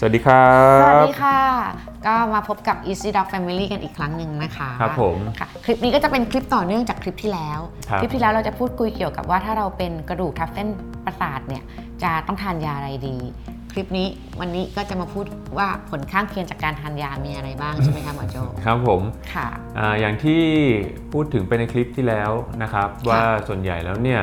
สวัสดีครับ สวัสดีค่ะ ก็มาพบกับ Easy Dog Family กันอีกครั้งหนึ่งนะคะครับผมค่ะคลิปนี้ก็จะเป็นคลิปต่อเนื่องจากคลิปที่แล้วครับคลิปที่แล้วเราจะพูดคุยเกี่ยวกับว่าถ้าเราเป็นกระดูกทับเส้นประสาทเนี่ยจะต้องทานยาอะไรดี คลิปนี้วันนี้ก็จะมาพูดว่าผลข้างเคียงจากการทานยามีอะไรบ้างใช่ไหมคะหมอโจครับผมค่ะอาอย่างที่พูดถึงไปในคลิปที่แล้วนะครับว่าส่วนใหญ่แล้วเนี่ย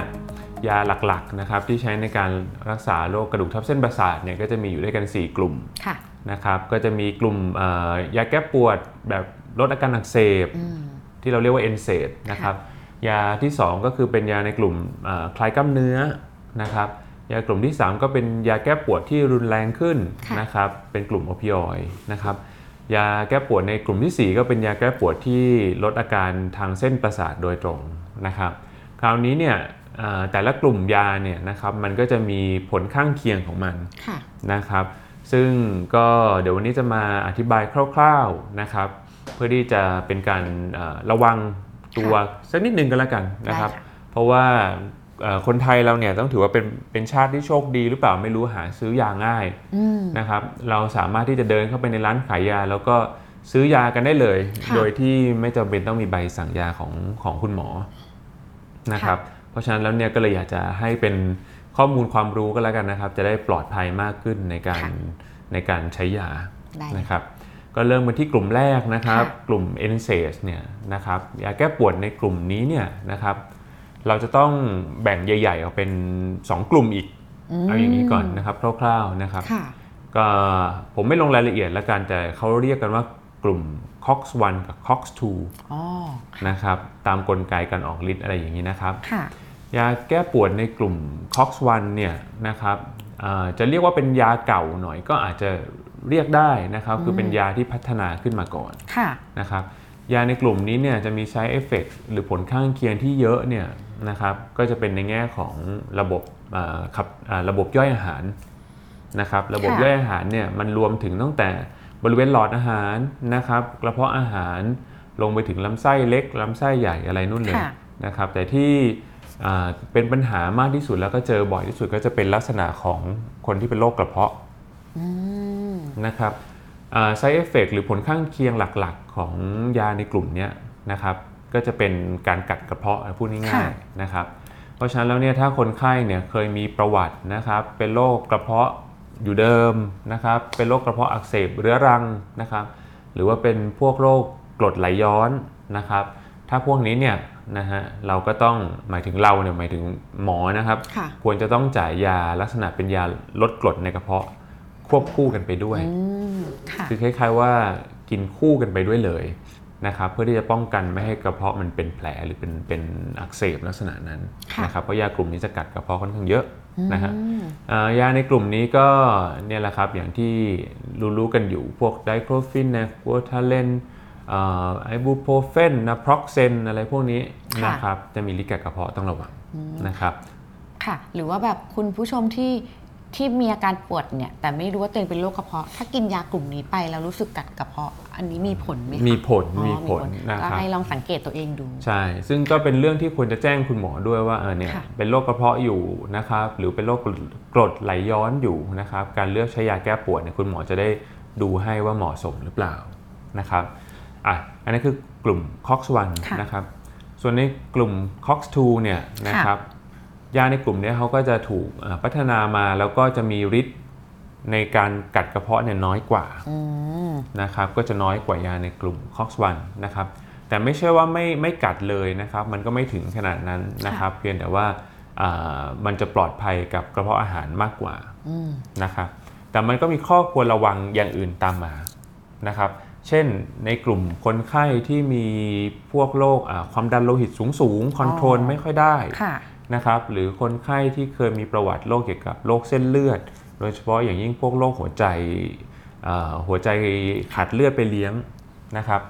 ยาหลักๆนะครับที่ใช้ในการรักษาโรคกระดูกทับเส้นประสาทเนี่ยก็จะมีอยู่ด้วยกัน 4 กลุ่มค่ะนะครับก็จะมีกลุ่มเอ่อยาแก้ปวดแบบลดอาการอักเสบอืมที่เราเรียกว่า NSAID นะครับยาที่ 2 ก็คือเป็นยาในกลุ่มเอ่อคลายกล้ามเนื้อนะครับยากลุ่มที่ 3 ก็เป็นยาแก้ปวดที่รุนแรงขึ้นค่ะนะครับเป็นกลุ่มโอปิออยด์นะครับยาแก้ปวดในกลุ่มที่ 4 ก็เป็นยาแก้ปวดที่ลดอาการทางเส้นประสาทโดยตรงนะครับ คราวนี้เนี่ยเอ่อ แต่ละกลุ่มยาเนี่ยนะครับมันก็จะมีผลข้างเคียงของมันค่ะนะครับ ซึ่งก็เดี๋ยววันนี้จะมาอธิบายคร่าวๆนะครับ เพื่อที่จะเป็นการเอ่อระวังตัวสักนิดนึงก็แล้วกันนะครับได้ค่ะเพราะว่าเอ่อคนไทยเราเนี่ยต้องถือว่าเป็นเป็นชาติที่โชคดีหรือเปล่าไม่รู้หาซื้อยาง่ายอืมนะครับ เราสามารถที่จะเดินเข้าไปในร้านขายยา แล้วก็ซื้อยากันได้เลยค่ะโดยที่ไม่จำเป็นต้องมีใบสั่งยาของของคุณหมอนะครับ เพราะฉะนั้นแล้วเนี่ยก็เลยอยากจะให้เป็นข้อมูลความรู้ก็แล้วกันนะครับ จะได้ปลอดภัยมากขึ้นในการค่ะในการใช้ยาได้เลยนะครับ ก็เริ่มมาที่กลุ่มแรกนะครับค่ะกลุ่ม n s a i d เนี่ยนะครับยาแก้ปวดในกลุ่มนี้เนี่ยนะครับ เราจะต้องแบ่งใหญ่ๆออกเป็น 2 กลุ่มอีกมเอาอย่างนี้ก่อนนะครับคร่าวๆนะครับค่ะก็ผมไม่ลงรายละเอียดแล้วกันแต่เขาเรียกกันว่ากลุ่ม COX1 กับ COX2 อ๋อนะครับตามกลไกการออกฤทธิ์อะไรอย่างนี้นะครับค่ะ ยาแก้ปวดในกลุ่ม COX1 เนี่ยนะครับอ่าจะเรียกว่าเป็นยาเก่าหน่อยก็อาจจะเรียกได้นะครับคือเป็นยาที่พัฒนาขึ้นมาก่อนค่ะนะครับยาในกลุ่มนี้เนี่ยจะมี side effect หรือผลข้างเคียงที่เยอะเนี่ยนะครับก็จะเป็นในแง่ของระบบอ่าขับอ่าระบบย่อยอาหารนะครับระบบค่ะย่อยอาหารเนี่ยมันรวมถึงตั้งแต่บริเวณหลอดอาหารนะครับกระเพาะอาหารลงไปถึงลำไส้เล็กลำไส้ใหญ่อะไรนู่นเลยค่ะนะครับแต่ที่อ่า เป็นปัญหามากที่สุดแล้วก็เจอบ่อยที่สุดก็จะเป็นลักษณะของคนที่เป็นโรคกระเพาะอืมนะครับอ่า side effect หรือผลข้างเคียงหลักๆ ของยาในกลุ่มเนี้ยนะครับ ก็จะเป็นการกัดกระเพาะพูดง่ายค่ะๆนะครับ เพราะฉะนั้นแล้วเนี่ยถ้าคนไข้เนี่ยเคยมีประวัตินะครับ เป็นโรคกระเพาะอยู่เดิมนะครับ เป็นโรคกระเพาะอักเสบเรื้อรังนะครับ หรือว่าเป็นพวกโรคกรดไหลย้อนนะครับ ถ้าพวกนี้เนี่ย นะฮะเราก็ต้องหมายถึงเราเนี่ยหมายถึงหมอนะครับค่ะควรจะต้องจ่ายยาลักษณะเป็นยาลดกรดในกระเพาะควบคู่กันไปด้วยอืมค่ะคือคล้ายๆว่ากินคู่กันไปด้วยเลยนะครับเพื่อที่จะป้องกันไม่ให้กระเพาะมันเป็นแผลหรือเป็นเป็นอักเสบลักษณะนั้นค่ะนะครับเพราะยากลุ่มนี้จะกัดกระเพาะค่อนข้างเยอะนะฮะอืมอ่ายาในกลุ่มนี้ก็เนี่ยแหละครับอย่างที่รู้ๆกันอยู่พวกไดโครฟินนะกัวทาเลน ไอบูโพเฟนนะพร็อกเซนอะไรพวกนี้ค่ะ นะครับจะมีฤทธิ์แก่กระเพาะต้องระวังนะครับ ค่ะ หรือว่าแบบคุณผู้ชมที่ที่มีอาการปวดเนี่ย แต่ไม่รู้ว่าตัวเองเป็นโรคกระเพาะ ถ้ากินยากลุ่มนี้ไปแล้วรู้สึกกัดกระเพาะ อันนี้มีผลไหมคะมีผลอ๋อมีผลนะก็ครับ ให้ลองสังเกตตัวเองดู ใช่ ซึ่งก็เป็นเรื่องที่ควรจะแจ้งคุณหมอด้วยว่าเออเนี่ยค่ะ เป็นโรคกระเพาะอยู่นะครับ หรือเป็นโรคกรดไหลย้อนอยู่นะครับ การเลือกใช้ยาแก้ปวดเนี่ยคุณหมอจะได้ดูให้ว่าเหมาะสมหรือเปล่านะครับ อะอันนี้คือกลุ่ม COX1 ค่ะนะครับ ส่วนในกลุ่ม COX2 เนี่ยนะครับยาในกลุ่มเนี้เขาก็จะถูกอ่าพัฒนามาแล้วก็จะมีฤทธิ์ในการกัดกระเพาะเนี่ยน้อยกว่าอืมนะครับก็จะน้อยกว่ายาในกลุ่ม COX1 นะครับแต่ไม่ใช่ว่าไม่ไม่กัดเลยนะครับ มันก็ไม่ถึงขนาดนั้นนะครับ เพียงแต่ว่าอ่ามันจะปลอดภัยกับกระเพาะอาหารมากกว่าอืมนะครับแต่มันก็มีข้อควรระวังอย่างอื่นตามมานะครับ เช่นในกลุ่มคนไข้ที่มีพวกโรคอ่าความดันโลหิตสูงสูงคอนโทรลไม่ค่อยได้ค่ะนะครับหรือคนไข้ที่เคยมีประวัติโรคเกี่ยวกับโรคเส้นเลือด โดยเฉพาะอย่างยิ่งพวกโรคหัวใจเอ่อหัวใจขาดเลือดไปเลี้ยงนะครับ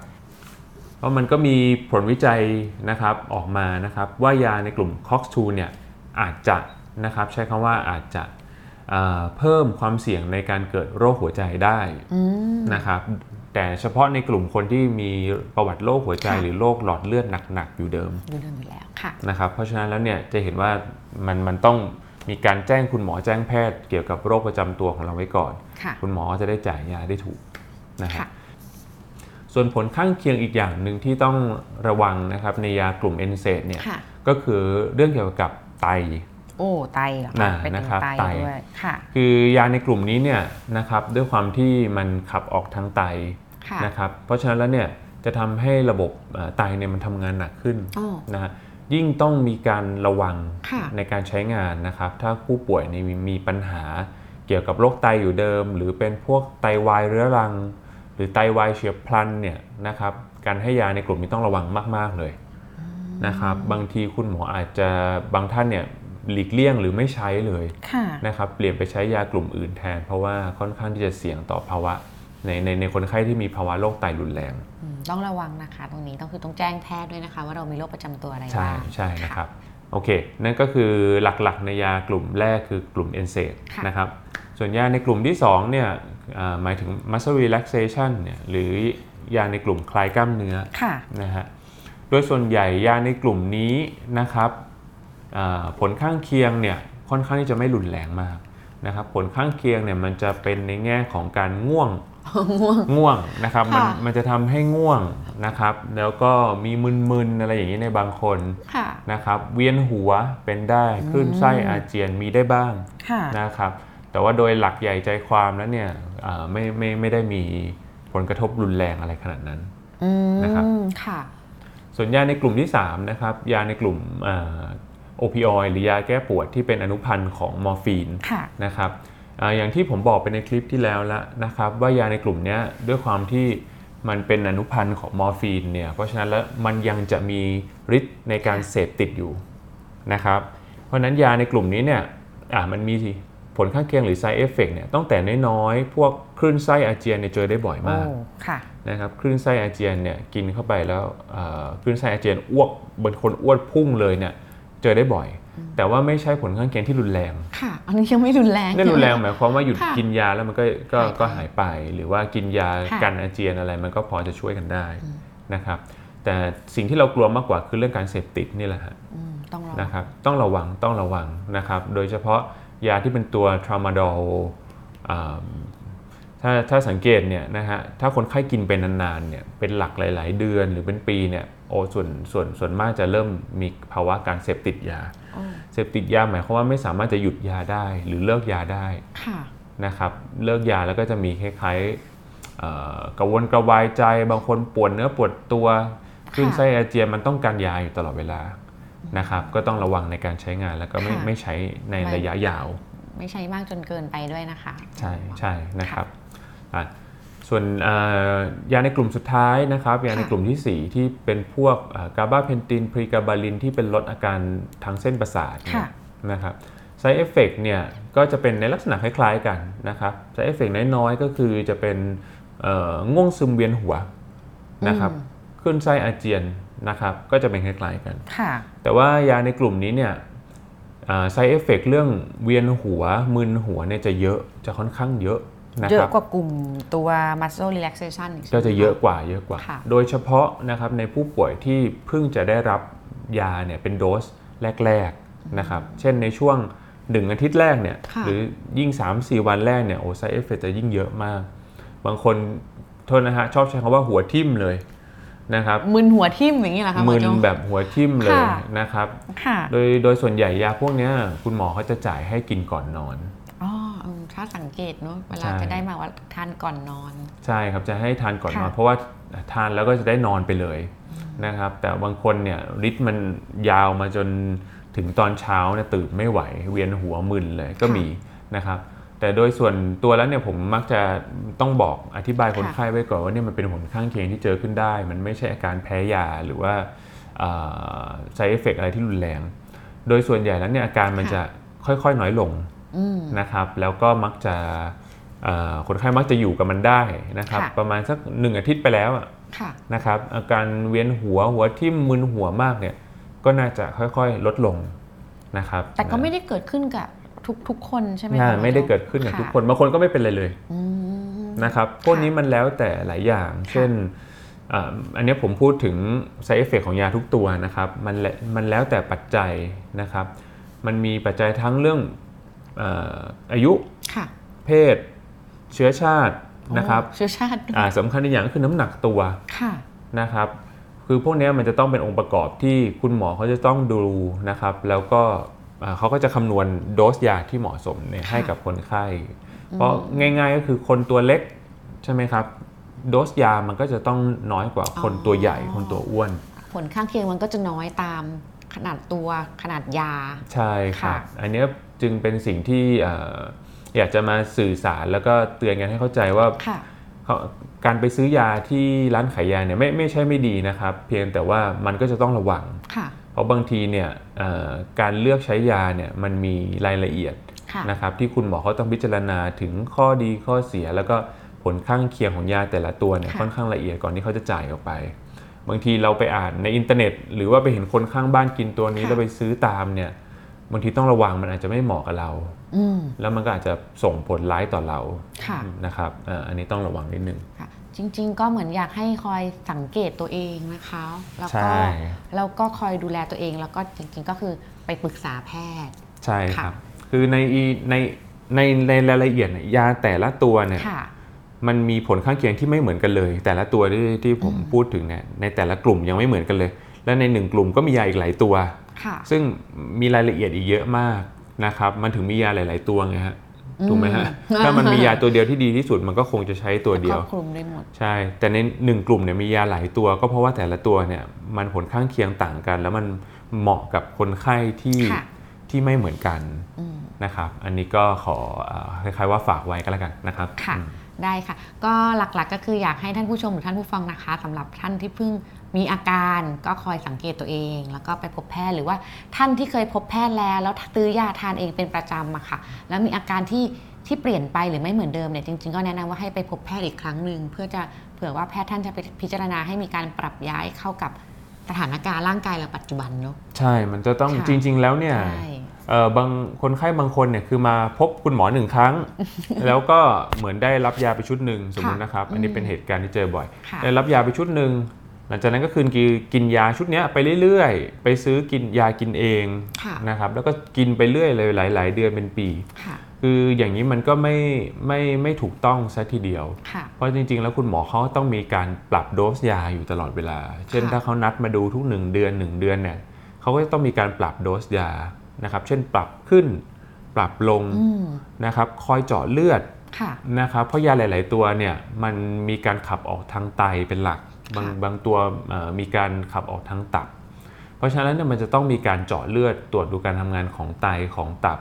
เพราะมันก็มีผลวิจัยนะครับออกมานะครับว่ายาในกลุ่ม COX2 เนี่ยอาจจะนะครับใช้คำว่าอาจจะเอ่อเพิ่มความเสี่ยงในการเกิดโรคหัวใจได้อืมนะครับ แต่เฉพาะในกลุ่มคนที่มีประวัติโรคหัวใจค่ะหรือโรคหลอดเลือดหนักๆอยู่เดิมดูเรื่องอยู่แล้วค่ะนะครับเพราะฉะนั้นแล้วเนี่ยจะเห็นว่ามันมันต้องมีการแจ้งคุณหมอแจ้งแพทย์เกี่ยวกับโรคประจำตัวของเราไว้ก่อนค่ะคุณหมอจะได้จ่ายยาได้ถูกนะครัค่ะบส่วนผลข้างเคียงอีกอย่างหนึ่งที่ต้องระวังนะครับในยากลุ่มเอนเซดเนี่ยค่ะก็คือเรื่องเกี่ยวกับไตโอ้ไตเหรอน่ะคะเป็นนะครับไตไตด้วยค่ะคือยาในกลุ่มนี้เนี่ยนะครับด้วยความที่มันขับออกทางไตค่ะ นะครับเพราะฉะนั้นแล้วเนี่ยจะทำให้ระบบเอ่อไตเนี่ยมันทำงานหนักขึ้นอ๋อนะฮะยิ่งต้องมีการระวังค่ะในการใช้งานนะครับ ถ้าผู้ป่วยเนี่ยมีมีปัญหาเกี่ยวกับโรคไตอยู่เดิม หรือเป็นพวกไตวายเรื้อรัง หรือไตวายเฉียบพลันเนี่ยนะครับการให้ยาในกลุ่มนี้ต้องระวังมาก ๆเลยนะครับบางทีคุณหมออาจจะบางท่านเนี่ยหลีกเลี่ยงหรือไม่ใช้เลยค่ะนะครับเปลี่ยนไปใช้ยากลุ่มอื่นแทน เพราะว่าค่อนข้างที่จะเสี่ยงต่อภาวะ ในในในคนไข้ที่มีภาวะโรคไตรุนแรงอืมต้องระวังนะคะ ตรงนี้ต้องคือต้องแจ้งแพทย์ด้วยนะคะ ว่าเรามีโรคประจำตัวอะไรใช่บ้างใช่นะครับ โอเค นั่นก็คือหลักๆ ในยากลุ่มแรกคือกลุ่ม NSAID ค่ะนะครับ ส่วนยาในกลุ่มที่2เนี่ยอ่าหมายถึง muscle relaxation เนี่ยหรือยาในกลุ่มคลายกล้ามเนื้อค่ะนะฮะโดยส่วนใหญ่ยาในกลุ่มนี้นะครับอ่าผลข้างเคียงเนี่ยค่อนข้างที่จะไม่รุนแรงมากนะครับผลข้างเคียงเนี่ยมันจะเป็นในแง่ของการง่วง ง่วงง่วงนะครับมันค่ะมันจะทำให้ง่วงนะครับ แล้วก็มีมึนๆอะไรอย่างนี้ในบางคนค่ะนะครับ เวียนหัวเป็นได้คลื่นไส้อาเจียนมีได้บ้างค่ะนะครับ แต่ว่าโดยหลักใหญ่ใจความแล้วเนี่ยอ่าไม่ไม่ไม่ได้มีผลกระทบรุนแรงอะไรขนาดนั้นอืมนะครับค่ะ ส่วนยาในกลุ่มที่3นะครับ ยาในกลุ่มโอปิออยหรือยาแก้ปวดที่เป็นอนุพันธ์ของมอร์ฟีนค่ะนะครับ อาอย่างที่ผมบอกไปในคลิปที่แล้วแล้วนะครับ ว่ายาในกลุ่มเนี้ยด้วยความที่มันเป็นอนุพันธ์ของมอร์ฟีนเนี่ยเพราะฉะนั้นแล้วมันยังจะมีฤทธิ์ในการเสพติดอยู่นะครับ เพราะฉะนั้นยาในกลุ่มนี้เนี่ยอ่ามันมีผลข้างเคียงหรือ side effect เนี่ยตั้งแต่น้อยๆ พวกคลื่นไส้อาเจียนเนี่ยเจอได้บ่อยโอ้มากค่ะนะครับคลื่นไส้อาเจียนเนี่ยกินเข้าไปแล้วเอ่อคลื่นไส้อาเจียนอ้วกบางคนอ้วนพุ่งเลยเนี่ย เจอได้บ่อย แต่ว่าไม่ใช่ผลข้างเคียงที่รุนแรงค่ะ อันนี้ยังไม่รุนแรงไม่รุนแรงหมายความว่าหยุดค่ะกินยาแล้วมันก็ก็หายไปก็หายไป หรือว่ากินยาค่ะกันอาเจียนอะไรมันก็พอจะช่วยกันได้นะครับ แต่สิ่งที่เรากลัวมากกว่าคือเรื่องการเสพติดนี่แหละฮะอืมต้องรอนะครับ ต้องระวังต้องระวังนะครับ โดยเฉพาะยาที่เป็นตัวทรามาดอล ถ้าถ้าสังเกตเนี่ยนะฮะถ้าคนไข้กินเป็นนานๆเนี่ยเป็นหลักหลาย ๆ เดือนหรือเป็นปีเนี่ยโอ้ส่วนส่วนส่วนมากจะเริ่มมีภาวะการเสพติดยาโอ้เสพติดยาหมายความว่าไม่สามารถจะหยุดยาได้หรือเลิกยาได้ค่ะนะครับเลิกยาแล้วก็จะมีคล้ายๆเอ่อกระวนกระวายใจ บางคนปวดเนื้อปวดตัวคลื่นไส้อาเจียนมันต้องการยาอยู่ตลอดเวลานะครับก็ต้องระวังในการใช้งานแล้วก็ไม่ค่ะไม่ใช้ในไม่ระยะยาว ไม่ใช่มากจนเกินไปด้วยนะคะ ใช่ใช่นะครับอะ ส่วนเอ่อยาในกลุ่มสุดท้ายนะครับยาในกลุ่มทีสี่ 4 ที่เป็นพวกกาบาเพนตินพรีกาบาลินที่เป็นลดอาการทางเส้นประสาทเนี่ยค่ะนะครับ side effect เนี่ยก็จะเป็นในลักษณะคล้ายๆกันนะครับ side effect น้อยๆ ก็คือจะเป็นเอ่อง่วงซึมเวียนหัวนะครับขึ้นไส้อาเจียนนะครับก็จะเป็นคล้ายๆกันค่ะแต่ว่ายาในกลุ่มนี้เนี่ยอ่า side effect เรื่องเวียนหัวมึนหัวเนี่ยจะเยอะจะค่อนข้างเยอะนะ เยคอะรับกว่ากลุ่มตัว muscle relaxation อีกใช่ไหมก็จะเยอะกว่าเยอะกว่าค่ะโดยเฉพาะนะครับในผู้ป่วยที่เพิ่งจะได้รับยาเนี่ยเป็นโดสแรกๆนะครับ เช่นในช่วงหนึ่งอาทิตย์แรกเนี่ยค่ะหรือยิ่ง 3-4 วันแรกเนี่ยโอ้ไซเอฟเฟกจะยิ่งเยอะมาก บางคนโทษนะฮะชอบใช้คำว่าหัวทิ่มเลยนะครับมึนหัวทิ่มอย่างนี้เหรอคะหมึอนโจแบบหัวทิ่มเลยค่ะนะครับค่ะโดยโดยส่วนใหญ่ยาพวกเนี้ยคุณหมอเขาจะจ่ายให้กินก่อนนอนอ๋ออืม ถ้าสังเกตเนอะเวลาใช่จะได้มาว่าทานก่อนนอน ใช่ครับจะให้ทานก่อนนอนค่ะเพราะว่าทานแล้วก็จะได้นอนไปเลยนะครับ แต่บางคนเนี่ยฤทธิ์มันยาวมาจนถึงตอนเช้าเนี่ยตื่นไม่ไหว เวียนหัวมึนเลยก็มีนะครับ แต่โดยส่วนตัวแล้วเนี่ยผมมักจะต้องบอกอธิบายคนไข้ไว้ก่อนว่าเนี่ยมันเป็นผลข้างเคียงที่เจอขึ้นได้ มันไม่ใช่อาการแพ้ยาหรือว่าใช้เอฟเฟกอะไรที่รุนแรง โดยส่วนใหญ่แล้วเนี่ยอาการมันจะค่อยๆน้อยลงอืม นะครับแล้วก็มักจะเอ่อคนไข้มักจะอยู่กับมันได้นะครับค่ะประมาณสักหนึ่งอาทิตย์ไปแล้วอะค่ะนะครับ อาการเวียนหัวหัวทิ่มมึนหัวมากเนี่ยก็น่าจะค่อยๆลดลงนะครับ แต่ก็ไม่ได้เกิดขึ้นกับทุกทุกคนใช่ไหมอ่าคะหอไม่ได้โจ้เกิดขึ้นกับค่ะทุกคนบางคนก็ไม่เป็นอะไรเลยอืมนะครับพวกนี้มันแล้วแต่หลายอย่าง เช่นอ่าอันนี้ผมพูดถึง side effect ของยาทุกตัวนะครับ มันแลมันแล้วแต่ปัจจัยนะครับ มันมีปัจจัยทั้งเรื่องเอ่ออายุค่ะเพศ เชื้อชาตินะครับโอ้เชื้อชาติด้วยอ่าสำคัญอีกอย่างก็คือน้ำหนักตัวค่ะนะครับคือพวกเนี้ยมันจะต้องเป็นองค์ประกอบที่คุณหมอเขาจะต้องดูนะครับ แล้วก็อ่าเขาก็จะคำนวณโดสยาที่เหมาะสมเนี่ยค่ะให้กับคนไข้ เพราะง่ายๆก็คือคนตัวเล็กใช่ไหมครับ โดสยามันก็จะต้องน้อยกว่าคนตัวใหญ่คนตัวอ้วน ผลข้างเคียงมันก็จะน้อยตาม ขนาดตัวขนาดยา ใช่ครับค่ะอันเนี้ยจึงเป็นสิ่งที่เอ่ออยากจะมาสื่อสารแล้วก็เตือนกันให้เข้าใจว่าค่ะเขาการไปซื้อยาที่ร้านขายยาเนี่ยไม่ไม่ใช่ไม่ดีนะครับ เพียงแต่ว่ามันก็จะต้องระวังค่ะเพราะบางทีเนี่ยเอ่อการเลือกใช้ยาเนี่ยมันมีรายละเอียดค่ะนะครับที่คุณหมอเขาต้องพิจารณาถึงข้อดีข้อเสีย แล้วก็ผลข้างเคียงของยาแต่ละตัวเนี่ยค่ะค่อนข้างละเอียดก่อนที่เขาจะจ่ายออกไป บางทีเราไปอ่านในอินเทอร์เน็ต หรือว่าไปเห็นคนข้างบ้านกินตัวนี้แล้วไปซื้อตามเนี่ยบางทีต้องระวังมันอาจจะไม่เหมาะกับเราอืมแล้วมันก็อาจจะส่งผลร้ายต่อเราค่ะนะครับเอ่ออันนี้ต้องระวังนิดนึงค่ะจริง ๆ ก็เหมือนอยากให้คอยสังเกตตัวเองนะคะแล้วใช่ก็แล้วก็คอยดูแลตัวเองแล้วก็จริง ๆ ก็คือไปปรึกษาแพทย์ ใช่คค่ะรับ คือในอีในในในรายละเอียดเนี่ยยาแต่ละตัวเนี่ยค่ะ มันมีผลข้างเคียงที่ไม่เหมือนกันเลย แต่ละตัวที่ที่ผมพูดถึงเนี่ยในแต่ละกลุ่มยังไม่เหมือนกันเลย และในหนึ่งกลุ่มก็มียาอีกหลายตัวค่ะซึ่งมีรายละเอียดอีกเยอะมากนะครับ มันถึงมียาหลาย ๆ ตัวไงฮะถูกไหมฮะอืมถ้ามันมียาตัวเดียวที่ดีที่สุดมันก็คงจะใช้ตัวเดีคยรวอบคลุมได้หมดใช่ แต่ในหนึ่งกลุ่มเนี่ยมียาหลายตัว ก็เพราะว่าแต่ละตัวเนี่ยมันผลข้างเคียงต่างกัน แล้วมันเหมาะกับคนไข้ที่ค่ะที่ไม่เหมือนกันอืมนะครับ อันนี้ก็ขอเอ่อคล้ายๆว่าฝากไว้ก็แล้วกันนะครับค่ะอืม ได้ค่ะ ก็หลักๆก็คืออยากให้ท่านผู้ชมหรือท่านผู้ฟังนะคะสำหรับท่านที่เพิ่งมีอาการก็คอยสังเกตตัวเอง แล้วก็ไปพบแพทย์หรือว่าท่านที่เคยพบแพทย์แล้ว แล้วซื้อยาทานเองเป็นประจำอะค่ะ แล้วมีอาการที่ที่เปลี่ยนไปหรือไม่เหมือนเดิมเนี่ยจริงๆ ก็แนะนำว่าให้ไปพบแพทย์อีกครั้งหนึ่งเพื่อจะเผื่อว่าแพทย์ท่านจะไปพิจารณาให้มีการปรับย้ายเข้ากับสถานการณ์ร่างกายเราปัจจุบันเนาะใช่มันจะต้องค่ะจริง ๆ แล้วเนี่ยใช่เอ่อ บางคนไข้บางคนเนี่ยคือมาพบคุณหมอหนึ่งครั้ง แล้วก็เหมือนได้รับยาไปชุดหนึ่งสมมตินะครับ อันนี้เป็นเหตุการณ์ที่เจอบ่อยค่ะได้รับยาไปชุดหนึ่งหลังจากนั้นก็คือกินกินยาชุดเนี้ยไปเรื่อยๆ ไปซื้อกินยากินเองค่ะนะครับแล้วก็กินไปเรื่อยเลยหลาย ๆ เดือนเป็นปีค่ะคืออย่างนี้มันก็ไม่ไม่ไม่ถูกต้องซะทีเดียวค่ะเพราะจริง ๆ แล้วคุณหมอเขาต้องมีการปรับโดสยาอยู่ตลอดเวลา เช่นค่ะถ้าเขานัดมาดูทุก 1 เดือน 1 เดือนเนี่ยเขาก็จะต้องมีการปรับโดสยา นะครับ เช่นปรับขึ้น ปรับลงอืมนะครับคอยเจาะเลือดค่ะนะครับเพราะยาหลาย ๆ ตัวเนี่ยมันมีการขับออกทางไตเป็นหลัก บางค่ะบางตัวเอ่อมีการขับออกทางตับ เพราะฉะนั้นเนี่ยมันจะต้องมีการเจาะเลือดตรวจดูการทำงานของไตของตับ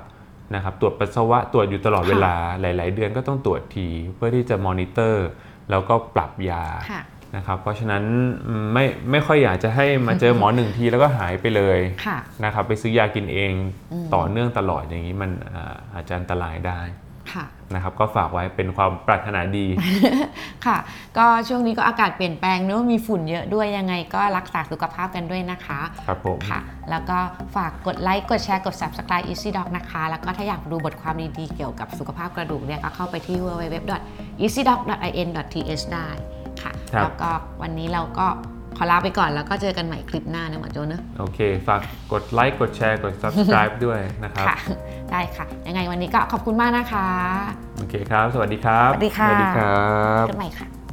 นะครับตรวจปัสสาวะตรวจอยู่ตลอดเวลาหลาย ๆ เดือนก็ต้องตรวจทีเพื่อที่จะมอนิเตอร์ แล้วก็ปรับยาค่ะ นะครับเพราะฉะนั้นอืมไม่ไม่ค่อยอยากจะให้มาเจอหมอหนึ่งทีแล้วก็หายไปเลยค่ะนะครับไปซื้อยากินเองอืมต่อเนื่องตลอดอย่างนี้มันอ่าอาจจะอันตรายได้ค่ะนะครับก็ฝากไว้เป็นความปรารถนาดี ค่ะ ก็ช่วงนี้ก็อากาศเปลี่ยนแปลงเนอะมีฝุ่นเยอะด้วยยังไงก็รักษาสุขภาพกันด้วยนะคะ ครับผมค่ะ แล้วก็ฝากกดไลค์กดแชร์กด subscribe Easy Doc นะคะ แล้วก็ถ้าอยากดูบทความดีๆเกี่ยวกับสุขภาพกระดูกเนี่ยก็เข้าไปที่ www.easydoc.in.th ได้ค่ะ ครับ แล้วก็วันนี้เราก็ขอลาไปก่อนแล้วก็เจอกันใหม่คลิปหน้านะหมอโจเนอะโอเค ฝากกดไลค์ กดแชร์ กด subscribe ด้วยนะครับ ค่ะ ได้ค่ะ ยังไงวันนี้ก็ขอบคุณมากนะคะ โอเคครับ สวัสดีครับ สวัสดีค่ะ สวัสดีครับ กันใหม่ค่ะ